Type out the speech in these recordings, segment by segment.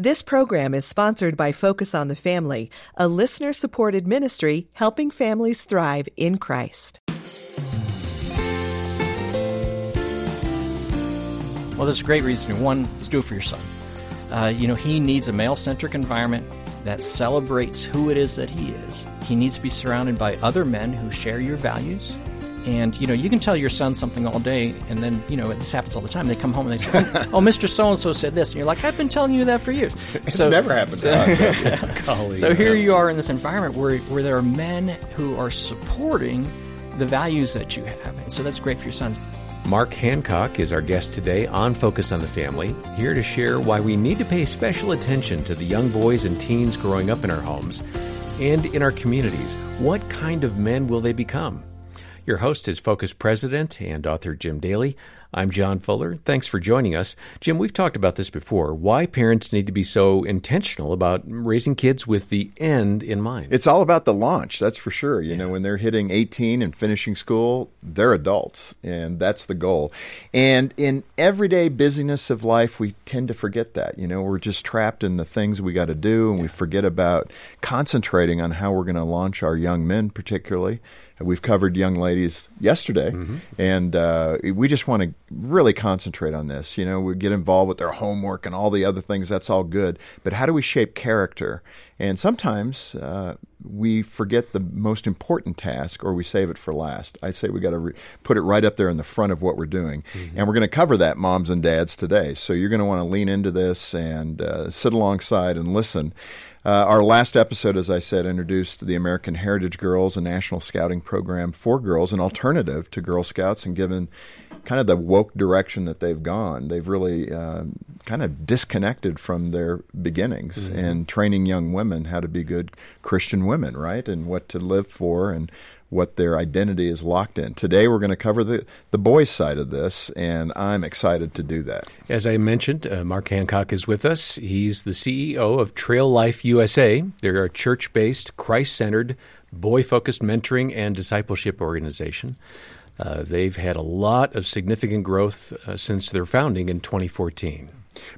This program is sponsored by Focus on the Family, a listener supported ministry helping families thrive in Christ. Well, there's a great reason. One, let's do it for your son. Uh, you know, he needs a male centric environment that celebrates who it is that he is. He needs to be surrounded by other men who share your values and you know, you can tell your son something all day, and then you know this happens all the time. They come home and they say, "Oh, oh Mr. So and So said this," and you're like, "I've been telling you that for years." It's so, never happened. So, yeah. so here you are in this environment where where there are men who are supporting the values that you have, and so that's great for your sons. Mark Hancock is our guest today on Focus on the Family, here to share why we need to pay special attention to the young boys and teens growing up in our homes and in our communities. What kind of men will they become? Your host is Focus President and author Jim Daly. I'm John Fuller. Thanks for joining us. Jim, we've talked about this before. Why parents need to be so intentional about raising kids with the end in mind. It's all about the launch, that's for sure. You yeah. know, when they're hitting 18 and finishing school, they're adults, and that's the goal. And in everyday busyness of life, we tend to forget that. You know, we're just trapped in the things we got to do, and yeah. we forget about concentrating on how we're going to launch our young men, particularly. We've covered young ladies yesterday, mm-hmm. and uh, we just want to really concentrate on this. You know, we get involved with their homework and all the other things. That's all good, but how do we shape character? And sometimes uh, we forget the most important task, or we save it for last. I say we got to re- put it right up there in the front of what we're doing, mm-hmm. and we're going to cover that, moms and dads, today. So you're going to want to lean into this and uh, sit alongside and listen. Uh, our last episode, as I said, introduced the American Heritage Girls, a national scouting program for girls, an alternative to Girl Scouts, and given kind of the woke direction that they've gone, they've really uh, kind of disconnected from their beginnings mm-hmm. and training young women how to be good Christian women, right, and what to live for and what their identity is locked in. Today, we're going to cover the, the boys' side of this, and I'm excited to do that. As I mentioned, uh, Mark Hancock is with us. He's the CEO of Trail Life USA. They're a church based, Christ centered, boy focused mentoring and discipleship organization. Uh, they've had a lot of significant growth uh, since their founding in 2014.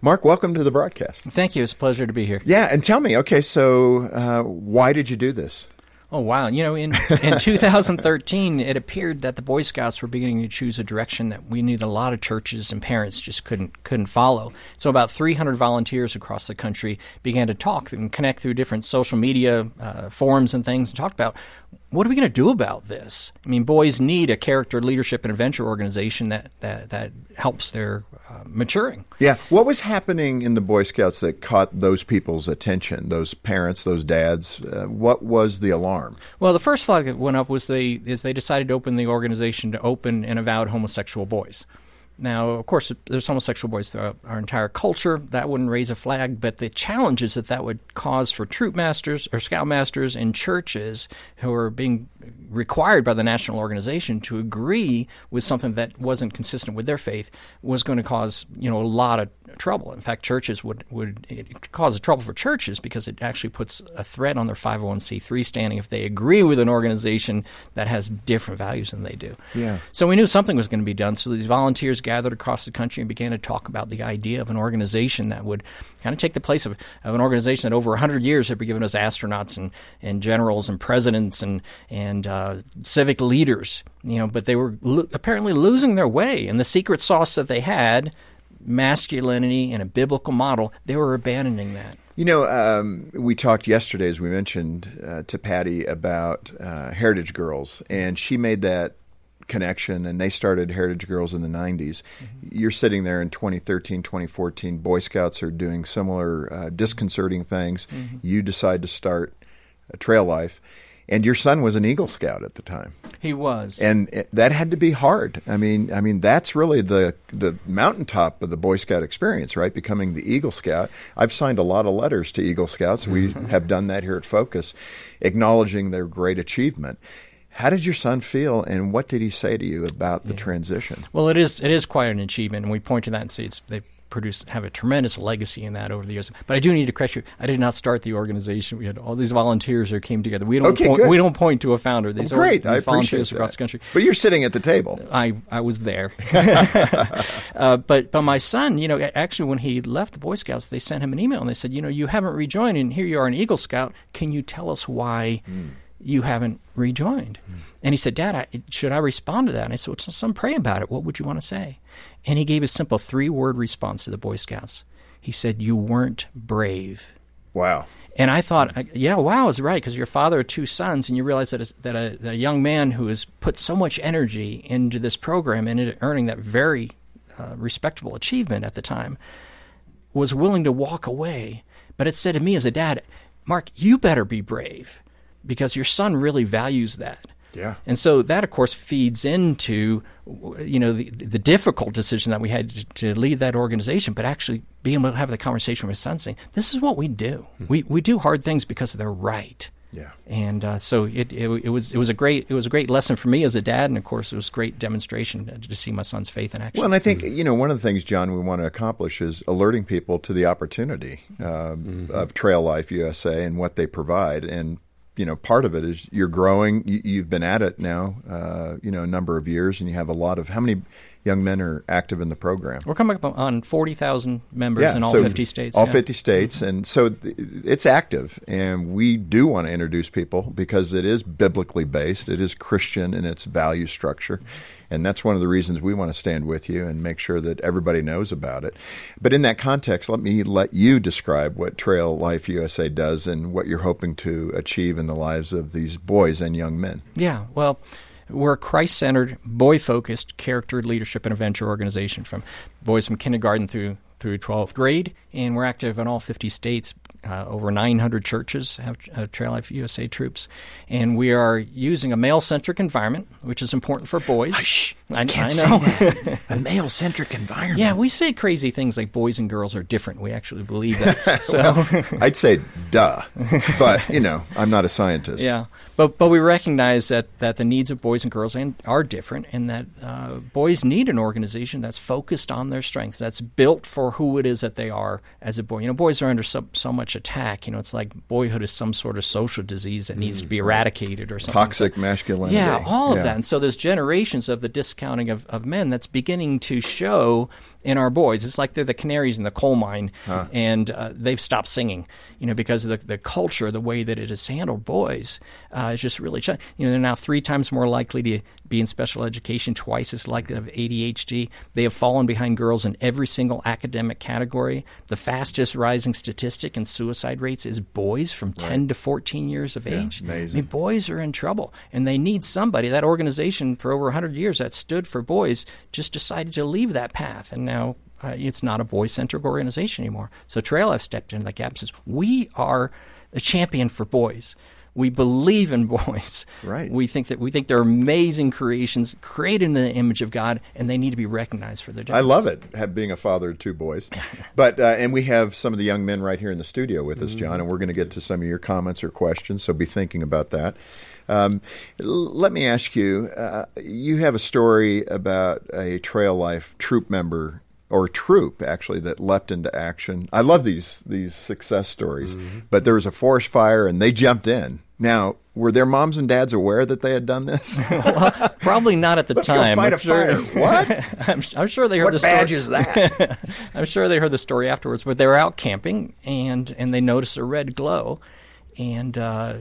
Mark, welcome to the broadcast. Thank you. It's a pleasure to be here. Yeah, and tell me, okay, so uh, why did you do this? Oh wow! You know, in in 2013, it appeared that the Boy Scouts were beginning to choose a direction that we knew that a lot of churches and parents just couldn't couldn't follow. So about 300 volunteers across the country began to talk and connect through different social media uh, forums and things, and talk about what are we going to do about this? I mean, boys need a character, leadership, and adventure organization that that, that helps their uh, maturing. Yeah. What was happening in the Boy Scouts that caught those people's attention? Those parents, those dads. Uh, what was the alarm? Well, the first flag that went up was they is they decided to open the organization to open and avowed homosexual boys. Now, of course, there's homosexual boys throughout our entire culture. That wouldn't raise a flag, but the challenges that that would cause for troop masters or scoutmasters in churches who are being required by the national organization to agree with something that wasn't consistent with their faith was going to cause you know a lot of trouble. In fact, churches would would it cause trouble for churches because it actually puts a threat on their 501c3 standing if they agree with an organization that has different values than they do. Yeah. So we knew something was going to be done. So these volunteers gathered across the country and began to talk about the idea of an organization that would kind of take the place of, of an organization that over 100 years had been given us astronauts and, and generals and presidents and and uh, civic leaders, you know, but they were lo- apparently losing their way. And the secret sauce that they had, masculinity and a biblical model, they were abandoning that. You know, um, we talked yesterday, as we mentioned uh, to Patty, about uh, Heritage Girls, and she made that connection and they started heritage girls in the 90s mm-hmm. you're sitting there in 2013 2014 boy scouts are doing similar uh, disconcerting things mm-hmm. you decide to start a trail life and your son was an Eagle Scout at the time. He was, and it, that had to be hard. I mean, I mean that's really the the mountaintop of the Boy Scout experience, right? Becoming the Eagle Scout. I've signed a lot of letters to Eagle Scouts. We have done that here at Focus, acknowledging their great achievement. How did your son feel, and what did he say to you about the yeah. transition? Well, it is it is quite an achievement, and we point to that and see it's they produced have a tremendous legacy in that over the years. But I do need to correct you. I did not start the organization. We had all these volunteers that came together. We don't Okay, point, good. we don't point to a founder. These Oh, great. are these volunteers appreciate across the country. But you're sitting at the table. I, I was there. uh, but but my son, you know, actually when he left the Boy Scouts, they sent him an email and they said, you know, you haven't rejoined, and here you are an Eagle Scout. Can you tell us why you haven't rejoined? And he said, Dad, I, should I respond to that? And I said, well, son, pray about it. What would you want to say? And he gave a simple three word response to the Boy Scouts. He said, You weren't brave. Wow. And I thought, yeah, wow, is right because you're father of two sons, and you realize that a, that a, that a young man who has put so much energy into this program and into earning that very uh, respectable achievement at the time was willing to walk away. But it said to me as a dad, Mark, you better be brave because your son really values that. Yeah. And so that, of course, feeds into, you know, the, the difficult decision that we had to, to lead that organization, but actually being able to have the conversation with son saying, this is what we do. We, we do hard things because they're right. Yeah. And uh, so it, it, it was it was a great it was a great lesson for me as a dad, and of course it was a great demonstration to see my son's faith in action. Well, and I think you know one of the things, John, we want to accomplish is alerting people to the opportunity um, of Trail Life USA and what they provide. And you know, part of it is you're growing. You, you've been at it now, uh, you know, a number of years, and you have a lot of how many young men are active in the program? We're coming up on forty thousand members in all so fifty states. All yeah. 50 states. And so th- it's active. And we do want to introduce people because it is biblically based, it is Christian in its value structure. And that's one of the reasons we want to stand with you and make sure that everybody knows about it. But in that context, let me let you describe what Trail Life USA does and what you're hoping to achieve in the lives of these boys and young men. Yeah, well, we're a Christ centered, boy focused character leadership and adventure organization from boys from kindergarten through through 12th grade, and we're active in all 50 states. Uh, over 900 churches have uh, Trail Life USA troops, and we are using a male centric environment, which is important for boys. I, I know. A male centric environment. yeah, we say crazy things like boys and girls are different. We actually believe that. So. I'd say duh. But, you know, I'm not a scientist. Yeah, but but we recognize that, that the needs of boys and girls and- are different, and that uh, boys need an organization that's focused on their strengths, that's built for who it is that they are as a boy. You know, boys are under so, so much attack. You know, it's like boyhood is some sort of social disease that needs to be mm, eradicated or something. Toxic masculinity. Yeah, all of Yeah. that. And so there's generations of the discounting of, of men that's beginning to show in our boys. It's like they're the canaries in the coal mine, and uh, they've stopped singing, you know, because of the, the culture, the way that it has handled boys, uh, is just really, ch- you know, they're now three times more likely to be in special education, twice as likely to have ADHD. They have fallen behind girls in every single academic category. The fastest rising statistic in suicide rates is boys from 10 to 14 years of age. amazing. I mean, boys are in trouble and they need somebody. That organization for over 100 years that stood for boys just decided to leave that path. And now uh, it's not a boy centric organization anymore. So Trail Life stepped into that gap and says, We are a champion for boys. We believe in boys. Right. We think that we think they're amazing creations created in the image of God, and they need to be recognized for their. I love it, have, being a father of two boys. But uh, and we have some of the young men right here in the studio with us, John, and we're going to get to some of your comments or questions. So be thinking about that. Um, let me ask you: uh, You have a story about a Trail Life troop member or troop actually that leapt into action. I love these these success stories. But there was a forest fire and they jumped in. Now, were their moms and dads aware that they had done this? Probably not at the Let's go time. fight I'm a sure- fire. What? I'm, I'm sure they heard What the story. badge is that? I'm sure they heard the story afterwards, but they were out camping and and they noticed a red glow, and uh,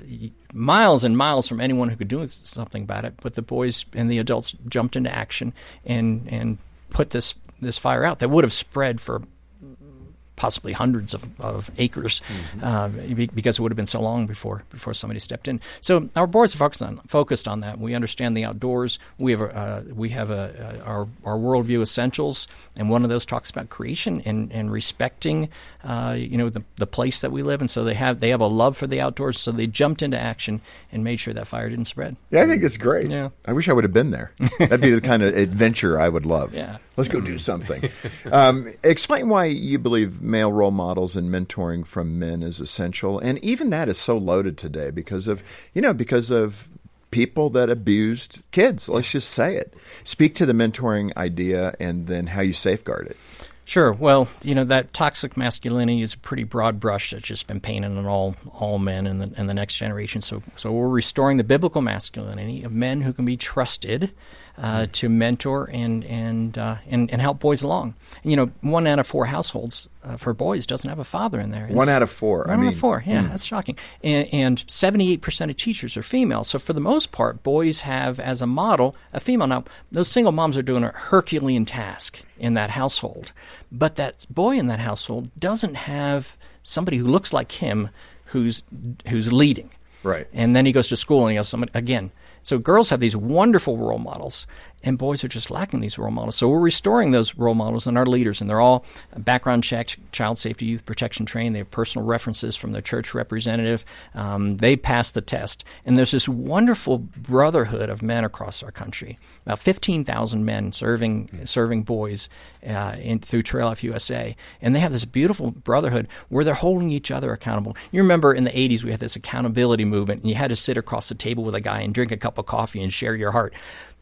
miles and miles from anyone who could do something about it. But the boys and the adults jumped into action and and put this this fire out that would have spread for possibly hundreds of, of acres uh, because it would have been so long before before somebody stepped in. So our boards are focused on focused on that. We understand the outdoors. We have uh, we have a, a, our our worldview essentials, and one of those talks about creation and, and respecting uh, you know the, the place that we live. And so they have they have a love for the outdoors. So they jumped into action and made sure that fire didn't spread. Yeah, I think it's great. Yeah. I wish I would have been there. That'd be the kind of adventure I would love. Yeah. Let's go do something. um, explain why you believe male role models and mentoring from men is essential, and even that is so loaded today because of you know because of people that abused kids. Let's just say it. Speak to the mentoring idea and then how you safeguard it. Sure. Well, you know that toxic masculinity is a pretty broad brush that's just been painted on all all men and the in the next generation. So so we're restoring the biblical masculinity of men who can be trusted uh, to mentor and and, uh, and and help boys along. And, you know, one out of four households uh, for boys doesn't have a father in there. It's one out of four. One I out mean, of four. Yeah, mm. that's shocking. And seventy-eight percent of teachers are female. So for the most part, boys have as a model a female. Now those single moms are doing a Herculean task in that household, but that boy in that household doesn't have somebody who looks like him who's who's leading. Right. And then he goes to school and he has somebody again so girls have these wonderful role models, and boys are just lacking these role models. So we're restoring those role models and our leaders, and they're all background checked, child safety, youth protection trained. They have personal references from their church representative. Um, they pass the test, and there's this wonderful brotherhood of men across our country. About 15,000 men serving serving boys uh, in, through Trail Life USA, and they have this beautiful brotherhood where they're holding each other accountable. You remember in the 80s we had this accountability movement, and you had to sit across the table with a guy and drink a cup of coffee and share your heart.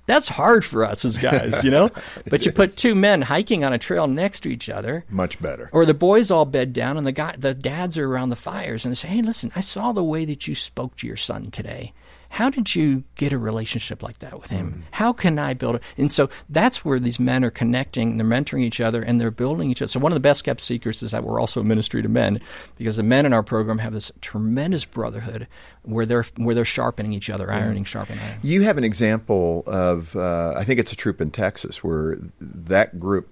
That's hard for us as guys, you know? But you put two men hiking on a trail next to each other. Much better. Or the boys all bed down and the guy the dads are around the fires and they say, Hey, listen, I saw the way that you spoke to your son today. How did you get a relationship like that with him? Mm. How can I build it? And so that's where these men are connecting, they're mentoring each other, and they're building each other. So one of the best kept secrets is that we're also a ministry to men, because the men in our program have this tremendous brotherhood where they're where they're sharpening each other, ironing, sharpening iron. You have an example of, uh, I think it's a troop in Texas, where that group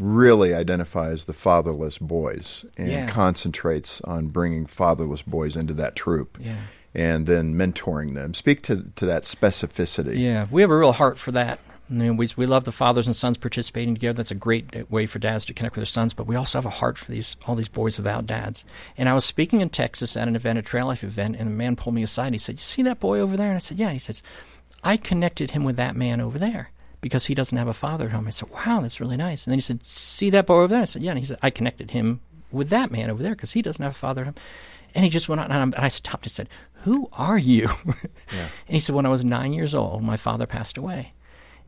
really identifies the fatherless boys and yeah. concentrates on bringing fatherless boys into that troop. Yeah and then mentoring them. Speak to, to that specificity. Yeah, we have a real heart for that. I mean, we, we love the fathers and sons participating together. That's a great uh, way for dads to connect with their sons. But we also have a heart for these all these boys without dads. And I was speaking in Texas at an event, a Trail Life event, and a man pulled me aside. He said, "You see that boy over there?" And I said, "Yeah." He says, "I connected him with that man over there." Because he doesn't have a father at home. I said, "Wow, that's really nice." And then he said, "See that boy over there?" I said, "Yeah." And he said, "I connected him with that man over there because he doesn't have a father at home." And he just went on, and I stopped and said, Who are you? Yeah. and he said, When I was nine years old, my father passed away.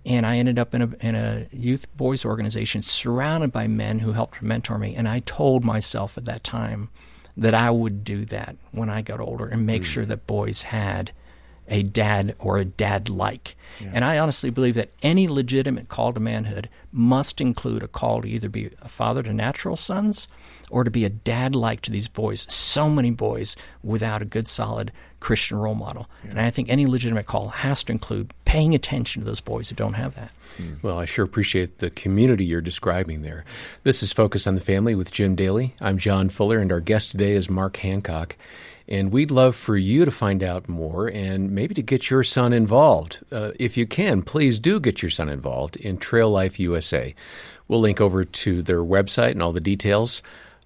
And I ended up in a, in a youth boys organization surrounded by men who helped mentor me. And I told myself at that time that I would do that when I got older and make mm. sure that boys had a dad or a dad like. Yeah. And I honestly believe that any legitimate call to manhood must include a call to either be a father to natural sons or to be a dad like to these boys. So many boys without a good, solid Christian role model. Yeah. And I think any legitimate call has to include paying attention to those boys who don't have that. Hmm. Well, I sure appreciate the community you're describing there. This is Focus on the Family with Jim Daly. I'm John Fuller, and our guest today is Mark Hancock. And we'd love for you to find out more and maybe to get your son involved. Uh, if you can, please do get your son involved in Trail Life USA. We'll link over to their website and all the details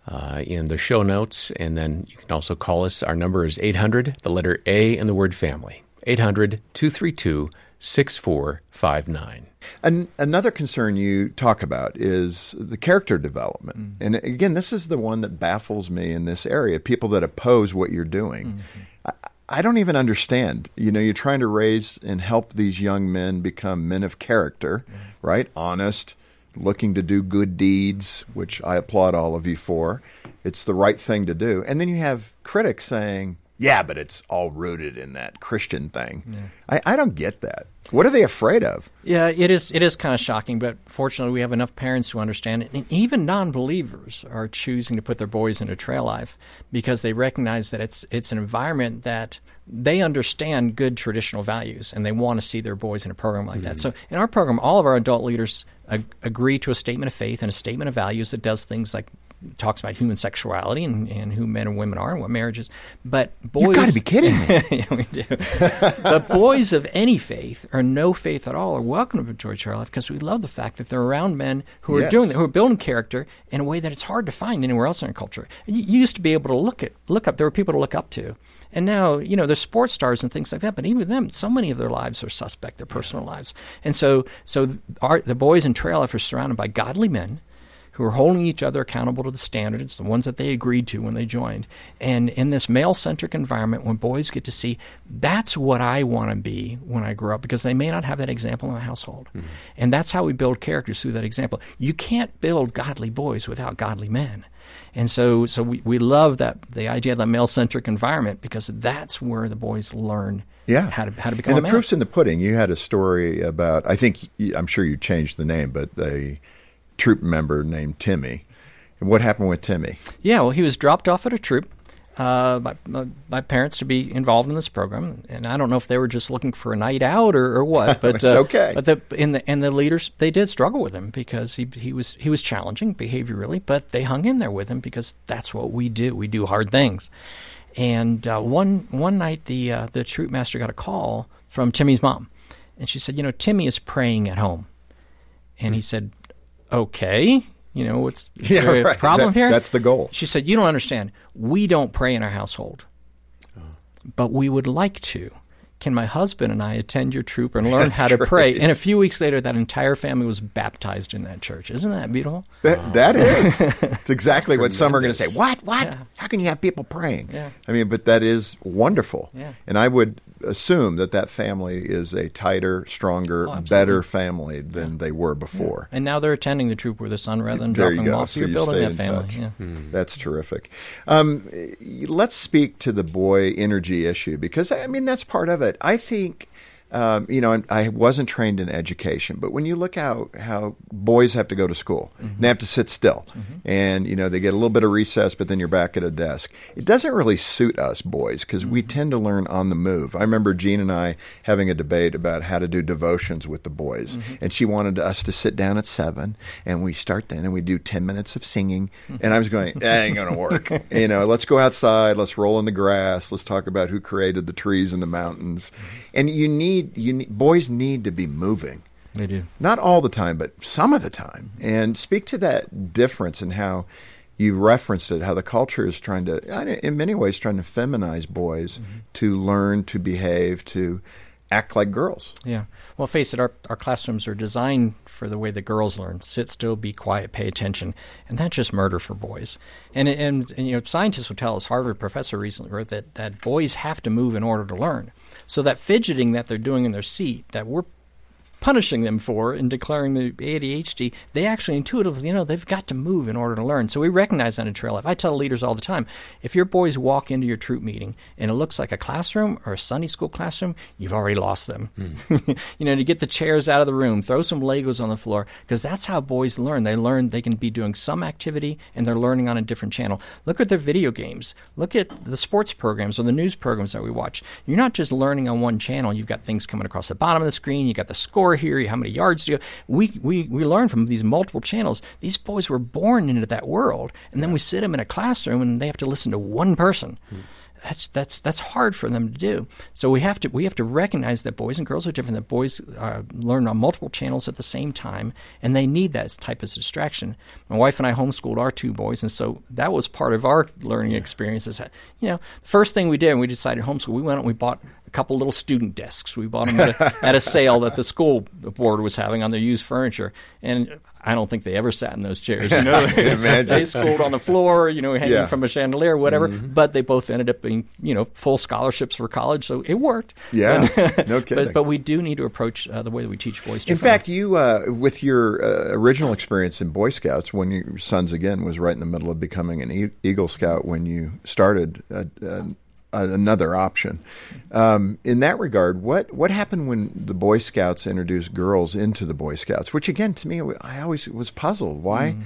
uh, in the show notes. And then you can also call us. Our number is 800, the letter A, and the word family. 800 232 6459. An- another concern you talk about is the character development. Mm-hmm. And again, this is the one that baffles me in this area people that oppose what you're doing. Mm-hmm. I, I don't even understand. You know, you're trying to raise and help these young men become men of character, mm-hmm. right? Honest, looking to do good deeds, which I applaud all of you for. It's the right thing to do. And then you have critics saying, yeah, but it's all rooted in that Christian thing. Yeah. I, I don't get that. What are they afraid of? Yeah, it is. It is kind of shocking, but fortunately, we have enough parents who understand it, and even non-believers are choosing to put their boys into trail life because they recognize that it's it's an environment that they understand good traditional values, and they want to see their boys in a program like mm-hmm. that. So, in our program, all of our adult leaders ag- agree to a statement of faith and a statement of values that does things like talks about human sexuality and, and who men and women are and what marriage is. But boys, you got to be kidding me. yeah, we do. but boys of any faith or no faith at all are welcome to George Life because we love the fact that they're around men who are yes. doing who are building character in a way that it's hard to find anywhere else in our culture. You, you used to be able to look at look up. There were people to look up to. And now, you know, there's sports stars and things like that, but even them, so many of their lives are suspect, their personal lives. And so, so our, the boys in Trail Life are surrounded by godly men who are holding each other accountable to the standards, the ones that they agreed to when they joined. And in this male centric environment, when boys get to see that's what I want to be when I grow up, because they may not have that example in the household. Mm-hmm. And that's how we build characters through that example. You can't build godly boys without godly men. And so, so we, we love that the idea of the male centric environment because that's where the boys learn yeah. how to how to become and the proof's in the pudding. You had a story about I think I'm sure you changed the name, but a troop member named Timmy. And what happened with Timmy? Yeah, well, he was dropped off at a troop uh, by, my parents to be involved in this program, and I don't know if they were just looking for a night out or, or what. But it's uh, okay. But the in the and the leaders they did struggle with him because he he was he was challenging behaviorally, but they hung in there with him because that's what we do. We do hard things. And uh, one one night, the uh, the troop master got a call from Timmy's mom, and she said, "You know, Timmy is praying at home," and he said, "Okay." You know, what's yeah, right. problem that, here? That's the goal. She said, You don't understand. We don't pray in our household, but we would like to. Can my husband and I attend your troop and learn That's how to great. pray? And a few weeks later, that entire family was baptized in that church. Isn't that beautiful? That, that is. It's exactly what some are going to say. What? What? Yeah. How can you have people praying? Yeah. I mean, but that is wonderful. Yeah. And I would assume that that family is a tighter, stronger, Oh, better family than they were before. And now they're attending the troop with their son rather than There dropping you them off. So you're building that family. touch. Yeah. That's terrific. Um, let's speak to the boy energy issue because I mean that's part of it. I think. Um, you know, I wasn't trained in education, but when you look how how boys have to go to school, and they have to sit still, mm-hmm. and you know they get a little bit of recess, but then you're back at a desk. It doesn't really suit us boys because we mm-hmm. tend to learn on the move. I remember Jean and I having a debate about how to do devotions with the boys, and she wanted us to sit down at seven, and we start then, and we do ten minutes of singing, and I was going, that ain't gonna work. you know, let's go outside, let's roll in the grass, let's talk about who created the trees and the mountains, and you need you need, boys need to be moving. They do. Not all the time, but some of the time. And speak to that difference and how you referenced it, how the culture is trying to, in many ways, trying to feminize boys mm-hmm. to learn to behave, to act like girls. Yeah. Well, face it, our, our classrooms are designed for the way the girls learn sit still, be quiet, pay attention. And that's just murder for boys. And, and, and you know, scientists will tell us, Harvard professor recently wrote that, that boys have to move in order to learn. So that fidgeting that they're doing in their seat, that we're punishing them for and declaring the ADHD, they actually intuitively, you know, they've got to move in order to learn. So we recognize that in Trail Life. I tell leaders all the time, if your boys walk into your troop meeting and it looks like a classroom or a Sunday school classroom, you've already lost them. Hmm. you know, to get the chairs out of the room, throw some Legos on the floor, because that's how boys learn. They learn they can be doing some activity and they're learning on a different channel. Look at their video games. Look at the sports programs or the news programs that we watch. You're not just learning on one channel. You've got things coming across the bottom of the screen. you've got the score here. How many yards do you? We we we learn from these multiple channels. These boys were born into that world, and then we sit them in a classroom and they have to listen to one person. That's that's that's hard for them to do. So we have to we have to recognize that boys and girls are different. That boys uh, learn on multiple channels at the same time, and they need that type of distraction. My wife and I homeschooled our two boys, and so that was part of our learning experience. Is that you know the first thing we did when we decided homeschool, we went and we bought couple little student desks. We bought them at a, at a sale that the school board was having on their used furniture, and I don't think they ever sat in those chairs. You know, they schooled on the floor, you know, hanging Yeah. from a chandelier, whatever. But they both ended up being, you know, full scholarships for college, so it worked. Yeah, no kidding. But but we do need to approach uh, the way that we teach boys. In fact, you, uh, with your uh, original experience in Boy Scouts, when your sons again was right in the middle of becoming an e- Eagle Scout when you started uh, uh, another option. Um, in that regard, what what happened when the Boy Scouts introduced girls into the Boy Scouts? Which again, to me, I always was puzzled. Why?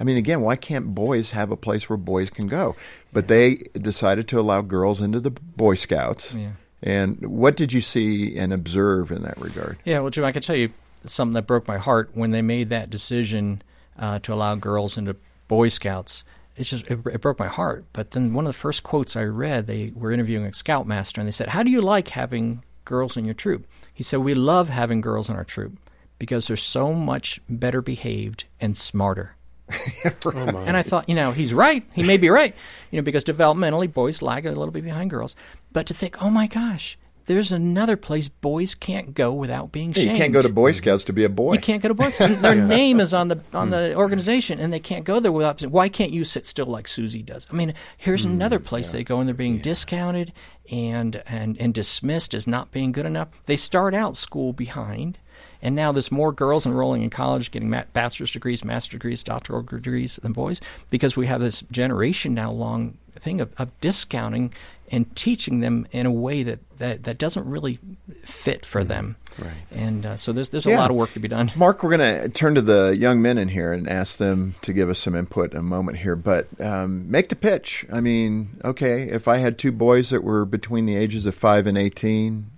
I mean, again, why can't boys have a place where boys can go? But they decided to allow girls into the Boy Scouts. Yeah. And what did you see and observe in that regard? Yeah, well, Jim, I can tell you something that broke my heart when they made that decision uh, to allow girls into Boy Scouts. It just it, it broke my heart. But then one of the first quotes I read, they were interviewing a scoutmaster, and they said, "How do you like having girls in your troop?" He said, "We love having girls in our troop because they're so much better behaved and smarter." Oh, and I thought, you know, he's right. He may be right, you know, because developmentally boys lag a little bit behind girls. But to think, oh my gosh, there's another place boys can't go without being shamed. you can't go to Boy Scouts to be a boy. You can't go to Boy Scouts. Their name is on the on the mm. organization, and they can't go there without. Why can't you sit still like Susie does? I mean, here's mm, another place they go, and they're being discounted and and and dismissed as not being good enough. They start out school behind. And now there's more girls enrolling in college, getting ma- bachelor's degrees, master's degrees, doctoral degrees than boys, because we have this generation now long thing of, of discounting and teaching them in a way that, that, that doesn't really fit for them. Right. And uh, so there's there's a Yeah. lot of work to be done. Mark, we're going to turn to the young men in here and ask them to give us some input in a moment here. But um, make the pitch. I mean, okay, if I had two boys that were between the ages of five and eighteen,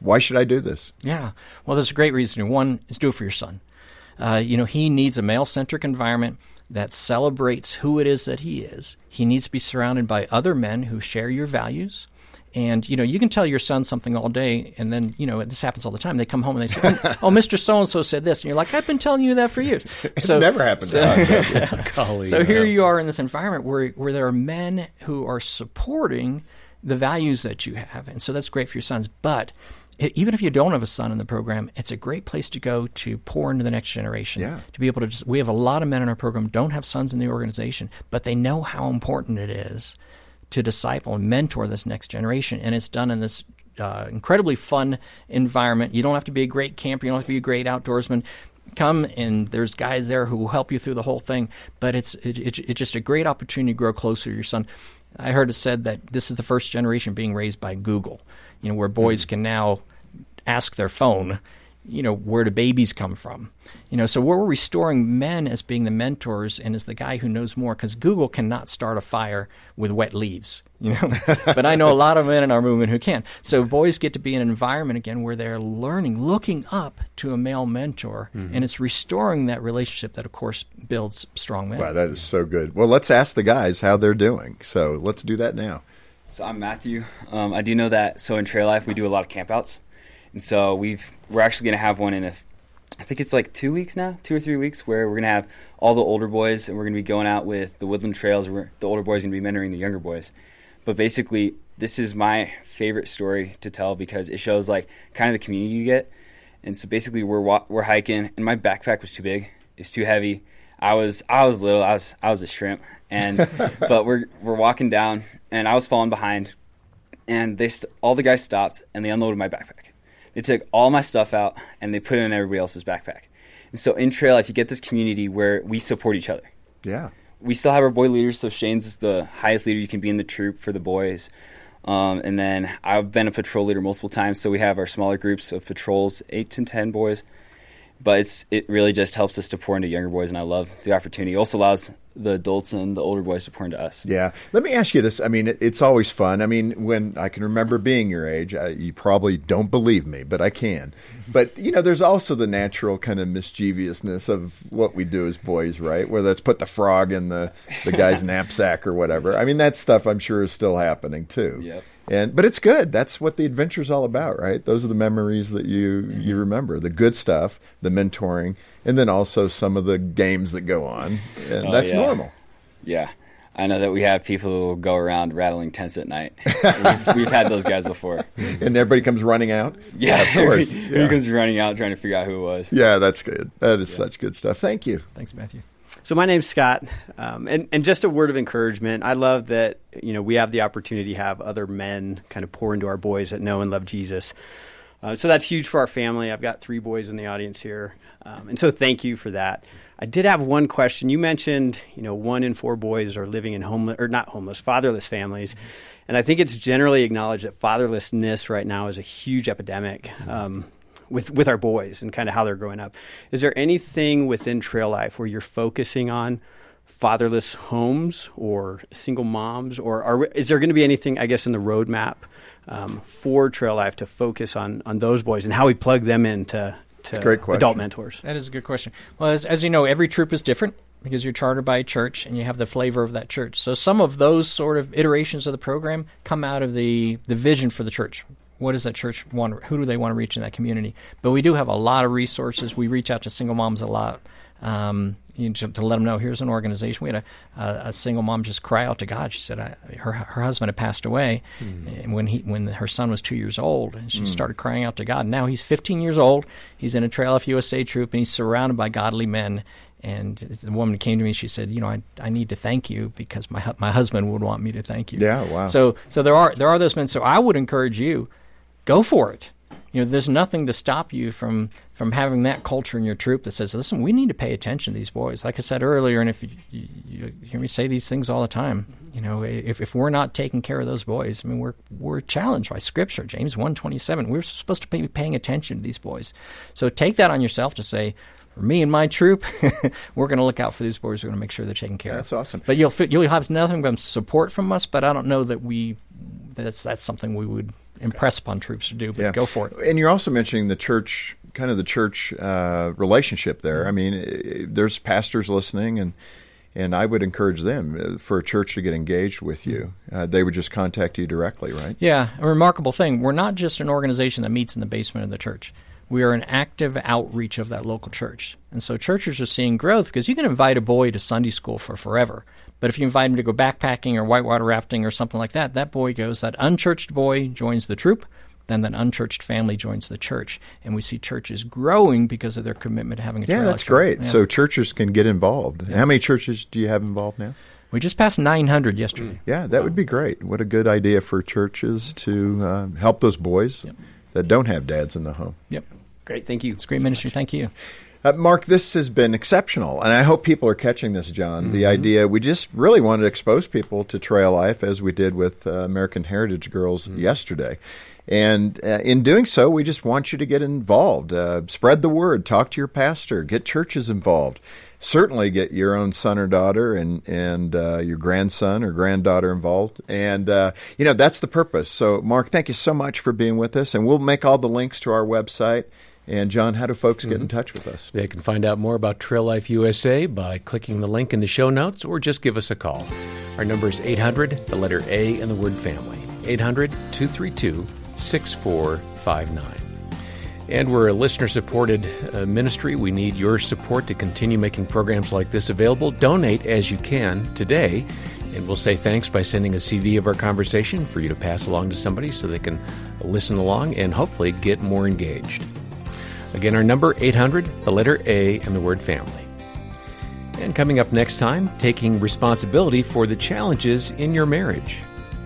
why should I do this? Yeah. Well, there's a great reason. One is do it for your son. Uh, you know, he needs a male centric environment that celebrates who it is that he is. He needs to be surrounded by other men who share your values. And you know, you can tell your son something all day, and then you know this happens all the time. They come home and they say, "Oh, Mr. So and So said this," and you're like, "I've been telling you that for years." It's never happened to us. Golly, So here you are in this environment where where there are men who are supporting the values that you have, and so that's great for your sons. But i even if you don't have a son in the program, it's a great place to go to pour into the next generation. Yeah. To be able to just, we have a lot of men in our program don't have sons in the organization, but they know how important it is to disciple and mentor this next generation, and it's done in this. Uh, incredibly fun environment. You don't have to be a great camper. You don't have to be a great outdoorsman come and there's guys there who will help you through the whole thing. But it's it, it, it's just a great opportunity to grow closer to your son. I heard it said that this is the first generation being raised by Google. You know, where boys can now ask their phone, you know, where do babies come from? You know, so we're restoring men as being the mentors and as the guy who knows more because Google cannot start a fire with wet leaves, you know. but I know a lot of men in our movement who can. So boys get to be in an environment again where they're learning, looking up to a male mentor, and it's restoring that relationship that, of course, builds strong men. Wow, that is so good. Well, let's ask the guys how they're doing. So let's do that now. So I'm Matthew. Um, I do know that. So in Trail Life, we do a lot of campouts, and so we've we're actually going to have one in a, I think it's like two weeks now, two or three weeks, where we're going to have all the older boys, and we're going to be going out with the Woodland Trails. Where the older boys are going to be mentoring the younger boys. But basically, this is my favorite story to tell because it shows like kind of the community you get. And so basically, we're wa- we're hiking, and my backpack was too big. It's too heavy. I was I was little. I was I was a shrimp, and but we're we're walking down, and I was falling behind, and they st- all the guys stopped and they unloaded my backpack. They took all my stuff out and they put it in everybody else's backpack. And so in trail life, you get this community where we support each other. Yeah. We still have our boy leaders. So Shane's is the highest leader you can be in the troop for the boys. Um, and then I've been a patrol leader multiple times. So we have our smaller groups of patrols, eight to ten boys. But it's it really just helps us to pour into younger boys, and I love the opportunity. It also allows the adults and the older boys to pour into us. Yeah. Let me ask you this. I mean, it, it's always fun. I mean, when I can remember being your age, I, you probably don't believe me, but I can. But, you know, there's also the natural kind of mischievousness of what we do as boys, right? Whether it's put the frog in the, the guy's knapsack or whatever. I mean, that stuff I'm sure is still happening too. Yep. And but it's good. That's what the adventure's all about, right? Those are the memories that you Mm-hmm. you remember, the good stuff, the mentoring, and then also some of the games that go on. And Oh, that's yeah. normal. Yeah. I know that we have people who will go around rattling tents at night. we've, we've had those guys before. And everybody comes running out. Yeah, of course. He Yeah. comes running out trying to figure out who it was. Yeah, that's good. That is such good stuff. Thank you. Thanks, Matthew. So my name's Scott, um, and and just a word of encouragement. I love that you know we have the opportunity to have other men kind of pour into our boys that know and love Jesus. Uh, so that's huge for our family. I've got three boys in the audience here, um, and so thank you for that. I did have one question. You mentioned you know one in four boys are living in homeless or not homeless, fatherless families. And I think it's generally acknowledged that fatherlessness right now is a huge epidemic. Um, with with our boys and kind of how they're growing up. Is there anything within Trail Life where you're focusing on fatherless homes or single moms, or are, is there going to be anything I guess in the roadmap um, for Trail Life to focus on on those boys and how we plug them into to a great question. adult mentors? That is a good question. Well, as, as you know, every troop is different because you're chartered by a church and you have the flavor of that church. So some of those sort of iterations of the program come out of the, the vision for the church. What does that church want? Who do they want to reach in that community? But we do have a lot of resources. We reach out to single moms a lot. Um, you know, to, to let them know here's an organization. We had a, a, a, single mom just cry out to God. She said I, her her husband had passed away, mm. when he when her son was two years old, and she mm. started crying out to God. Now he's 15 years old. He's in a Trail Life USA troop, and he's surrounded by godly men. And the woman came to me. She said, "You know, I, I need to thank you because my my husband would want me to thank you." Yeah, wow. So so there are there are those men. So I would encourage you, go for it. You know, there's nothing to stop you from from having that culture in your troop that says, "Listen, we need to pay attention to these boys." Like I said earlier, and if you, you, you hear me say these things all the time, you know, if, if we're not taking care of those boys, I mean, we're we're challenged by Scripture, James one twenty seven. We're supposed to be paying attention to these boys. So take that on yourself to say, for me and my troop, we're going to look out for these boys. We're going to make sure they're taken care that's of. That's awesome. But you'll you'll have nothing but support from us. But I don't know that we that's that's something we would impress upon troops to do. But yeah. go for it. And you're also mentioning the church, kind of the church uh, relationship there. I mean, there's pastors listening and. And I would encourage them uh, for a church to get engaged with you. Uh, they would just contact you directly, right? Yeah, a remarkable thing. We're not just an organization that meets in the basement of the church we are an active outreach of that local church. And so churches are seeing growth because you can invite a boy to Sunday school for forever. But if you invite him to go backpacking or whitewater rafting or something like that, that boy goes, that unchurched boy joins the troop, then that unchurched family joins the church. And we see churches growing because of their commitment to having a Yeah, that's great. Yeah. So churches can get involved. Yeah. How many churches do you have involved now? We just passed 900 yesterday. Mm. Yeah, that wow. would be great. What a good idea for churches to uh, help those boys yep. that don't have dads in the home. Yep. Great. Thank you. It's great ministry. Thank you. Uh, Mark, this has been exceptional, and I hope people are catching this, John. Mm-hmm. The idea we just really wanted to expose people to trail life as we did with uh, American Heritage Girls mm-hmm. yesterday. And uh, in doing so, we just want you to get involved. Uh, spread the word, talk to your pastor, get churches involved. Certainly get your own son or daughter and, and uh, your grandson or granddaughter involved. And, uh, you know, that's the purpose. So, Mark, thank you so much for being with us. And we'll make all the links to our website and John, how do folks get mm-hmm. in touch with us? They can find out more about Trail Life USA by clicking the link in the show notes or just give us a call. Our number is 800, the letter A, and the word family. 800 232 6459. And we're a listener supported uh, ministry. We need your support to continue making programs like this available. Donate as you can today. And we'll say thanks by sending a CD of our conversation for you to pass along to somebody so they can listen along and hopefully get more engaged. Again, our number 800, the letter A, and the word family. And coming up next time, taking responsibility for the challenges in your marriage.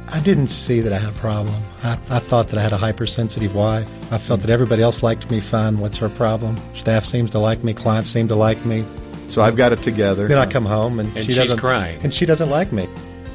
I didn't see that I had a problem. I, I thought that I had a hypersensitive wife. I felt that everybody else liked me fine. What's her problem? Staff seems to like me. Clients seem to like me. So I've got it together. Then I come home and, and she she's doesn't crying, and she doesn't like me.